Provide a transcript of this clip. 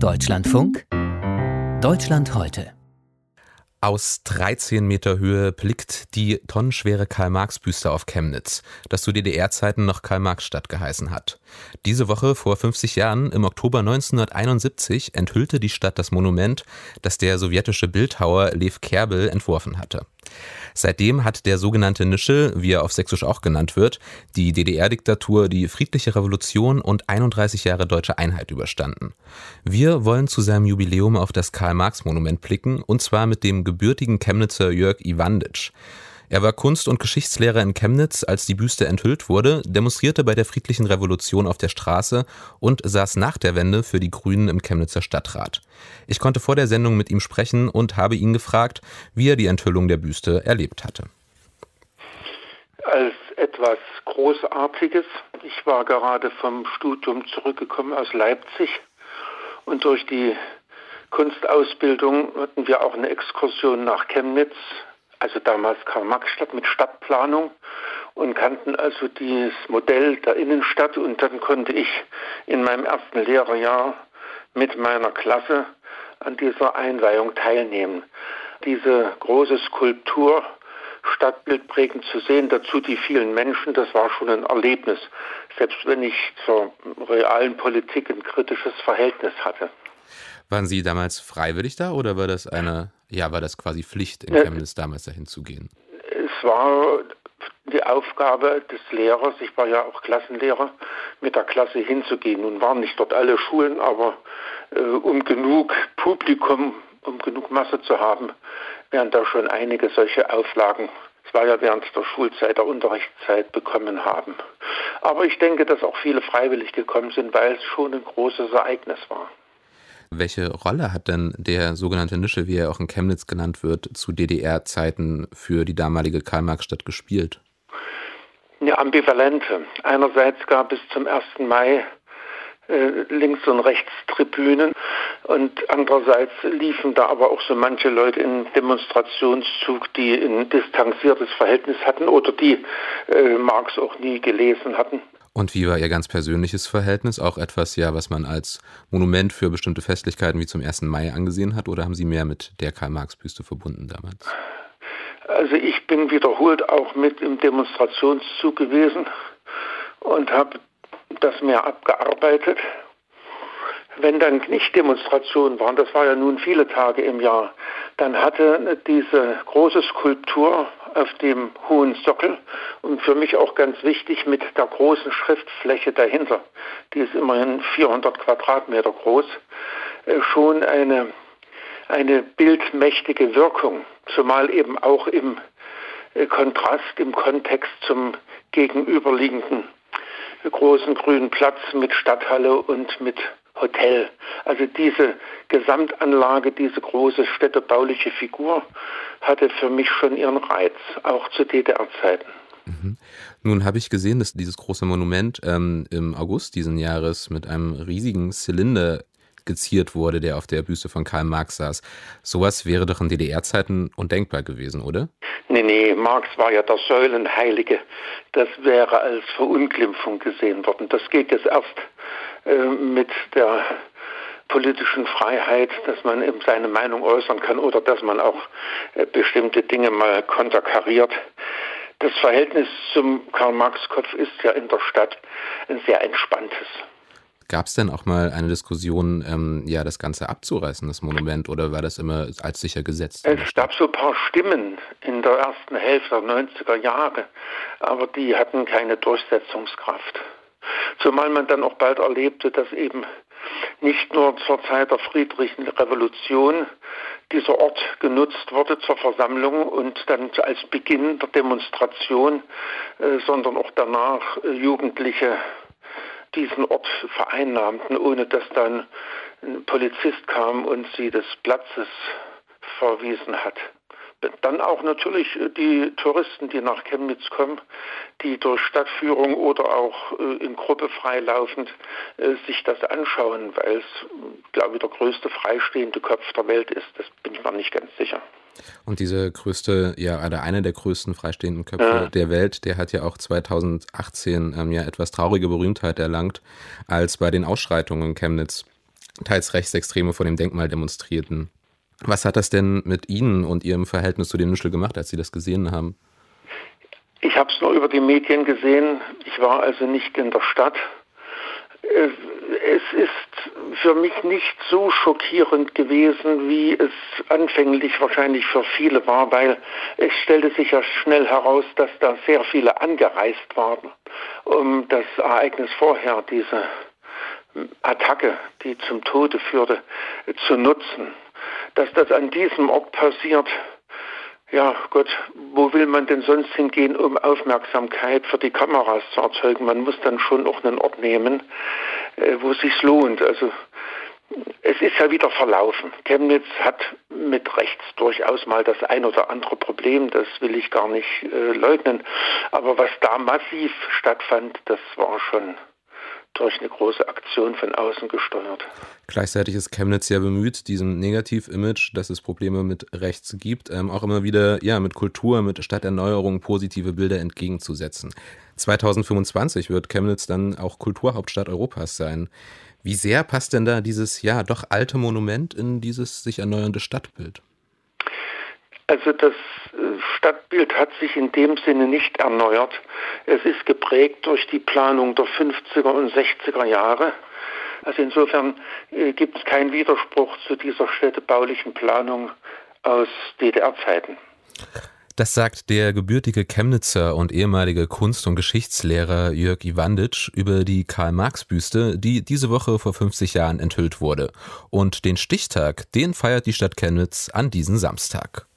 Deutschlandfunk Deutschland heute aus 13 Meter Höhe blickt die tonnenschwere Karl-Marx-Büste auf Chemnitz, das zu DDR-Zeiten noch Karl-Marx-Stadt geheißen hat. Diese Woche vor 50 Jahren, im Oktober 1971, enthüllte die Stadt das Monument, das der sowjetische Bildhauer Lev Kerbel entworfen hatte. Seitdem hat der sogenannte Nischel, wie er auf Sächsisch auch genannt wird, die DDR-Diktatur, die friedliche Revolution und 31 Jahre deutsche Einheit überstanden. Wir wollen zu seinem Jubiläum auf das Karl-Marx-Monument blicken, und zwar mit dem gebürtigen Chemnitzer Jörg Iwanditsch. Er war Kunst- und Geschichtslehrer in Chemnitz, als die Büste enthüllt wurde, demonstrierte bei der friedlichen Revolution auf der Straße und saß nach der Wende für die Grünen im Chemnitzer Stadtrat. Ich konnte vor der Sendung mit ihm sprechen und habe ihn gefragt, wie er die Enthüllung der Büste erlebt hatte. Als etwas Großartiges. Ich war gerade vom Studium zurückgekommen aus Leipzig und durch die Kunstausbildung hatten wir auch eine Exkursion nach Chemnitz also damals Karl-Marx-Stadt mit Stadtplanung und kannten also dieses Modell der Innenstadt und dann konnte ich in meinem ersten Lehrerjahr mit meiner Klasse an dieser Einweihung teilnehmen. Diese große Skulptur stadtbildprägend zu sehen, dazu die vielen Menschen, das war schon ein Erlebnis, selbst wenn ich zur realen Politik ein kritisches Verhältnis hatte. Waren Sie damals freiwillig da oder war das eine, ja, war das quasi Pflicht in Chemnitz damals dahin zu gehen? Es war die Aufgabe des Lehrers, ich war ja auch Klassenlehrer, mit der Klasse hinzugehen. Nun waren nicht dort alle Schulen, aber äh, um genug Publikum, um genug Masse zu haben, wären da schon einige solche Auflagen es war ja während der Schulzeit, der Unterrichtszeit bekommen haben. Aber ich denke, dass auch viele freiwillig gekommen sind, weil es schon ein großes Ereignis war. Welche Rolle hat denn der sogenannte Nische, wie er auch in Chemnitz genannt wird, zu DDR-Zeiten für die damalige Karl-Marx-Stadt gespielt? Ja, ambivalente. Einerseits gab es zum 1. Mai äh, links und rechts Tribünen und andererseits liefen da aber auch so manche Leute in Demonstrationszug, die ein distanziertes Verhältnis hatten oder die äh, Marx auch nie gelesen hatten. Und wie war Ihr ganz persönliches Verhältnis? Auch etwas, ja, was man als Monument für bestimmte Festlichkeiten wie zum 1. Mai angesehen hat? Oder haben Sie mehr mit der Karl-Marx-Büste verbunden damals? Also ich bin wiederholt auch mit im Demonstrationszug gewesen und habe das mehr abgearbeitet. Wenn dann nicht Demonstrationen waren, das war ja nun viele Tage im Jahr, dann hatte diese große Skulptur auf dem hohen Sockel und für mich auch ganz wichtig mit der großen Schriftfläche dahinter, die ist immerhin 400 Quadratmeter groß, äh, schon eine, eine bildmächtige Wirkung, zumal eben auch im äh, Kontrast, im Kontext zum gegenüberliegenden großen grünen Platz mit Stadthalle und mit Hotel. Also diese Gesamtanlage, diese große städtebauliche Figur hatte für mich schon ihren Reiz, auch zu DDR-Zeiten. Mhm. Nun habe ich gesehen, dass dieses große Monument ähm, im August diesen Jahres mit einem riesigen Zylinder geziert wurde, der auf der Büste von Karl Marx saß. Sowas wäre doch in DDR-Zeiten undenkbar gewesen, oder? Nee, nee, Marx war ja der Säulenheilige. Das wäre als Verunglimpfung gesehen worden. Das geht jetzt erst mit der politischen Freiheit, dass man eben seine Meinung äußern kann oder dass man auch äh, bestimmte Dinge mal konterkariert. Das Verhältnis zum Karl-Marx-Kopf ist ja in der Stadt ein sehr entspanntes. Gab es denn auch mal eine Diskussion, ähm, ja, das Ganze abzureißen, das Monument, oder war das immer als sicher gesetzt? Es gab so ein paar Stimmen in der ersten Hälfte der 90er Jahre, aber die hatten keine Durchsetzungskraft. Zumal man dann auch bald erlebte, dass eben nicht nur zur Zeit der friedlichen Revolution dieser Ort genutzt wurde zur Versammlung und dann als Beginn der Demonstration, äh, sondern auch danach äh, Jugendliche diesen Ort vereinnahmten, ohne dass dann ein Polizist kam und sie des Platzes verwiesen hat. Dann auch natürlich äh, die Touristen, die nach Chemnitz kommen, die durch Stadtführung oder auch äh, in Gruppe freilaufend äh, sich das anschauen, weil es, glaube ich, der größte freistehende Kopf der Welt ist. Das bin ich mir nicht ganz sicher. Und diese größte, ja, oder eine der größten freistehenden Köpfe ja. der Welt, der hat ja auch 2018 ähm, ja etwas traurige Berühmtheit erlangt, als bei den Ausschreitungen in Chemnitz teils Rechtsextreme vor dem Denkmal demonstrierten. Was hat das denn mit Ihnen und Ihrem Verhältnis zu dem Nuschel gemacht, als Sie das gesehen haben? Ich habe es nur über die Medien gesehen. Ich war also nicht in der Stadt. Es ist für mich nicht so schockierend gewesen, wie es anfänglich wahrscheinlich für viele war, weil es stellte sich ja schnell heraus, dass da sehr viele angereist waren, um das Ereignis vorher, diese Attacke, die zum Tode führte, zu nutzen. Dass das an diesem Ort passiert, ja Gott, wo will man denn sonst hingehen, um Aufmerksamkeit für die Kameras zu erzeugen? Man muss dann schon auch einen Ort nehmen, äh, wo es sich lohnt. Also es ist ja wieder verlaufen. Chemnitz hat mit rechts durchaus mal das ein oder andere Problem, das will ich gar nicht äh, leugnen. Aber was da massiv stattfand, das war schon durch eine große Aktion von außen gesteuert. Gleichzeitig ist Chemnitz ja bemüht, diesem Negativ-Image, dass es Probleme mit rechts gibt, ähm, auch immer wieder ja, mit Kultur, mit Stadterneuerung positive Bilder entgegenzusetzen. 2025 wird Chemnitz dann auch Kulturhauptstadt Europas sein. Wie sehr passt denn da dieses ja doch alte Monument in dieses sich erneuernde Stadtbild? Also das äh, Stadtbild hat sich in dem Sinne nicht erneuert. Es ist geprägt durch die Planung der 50er und 60er Jahre. Also insofern äh, gibt es keinen Widerspruch zu dieser städtebaulichen Planung aus DDR-Zeiten. Das sagt der gebürtige Chemnitzer und ehemalige Kunst- und Geschichtslehrer Jörg Iwanditsch über die Karl-Marx-Büste, die diese Woche vor 50 Jahren enthüllt wurde. Und den Stichtag, den feiert die Stadt Chemnitz an diesem Samstag.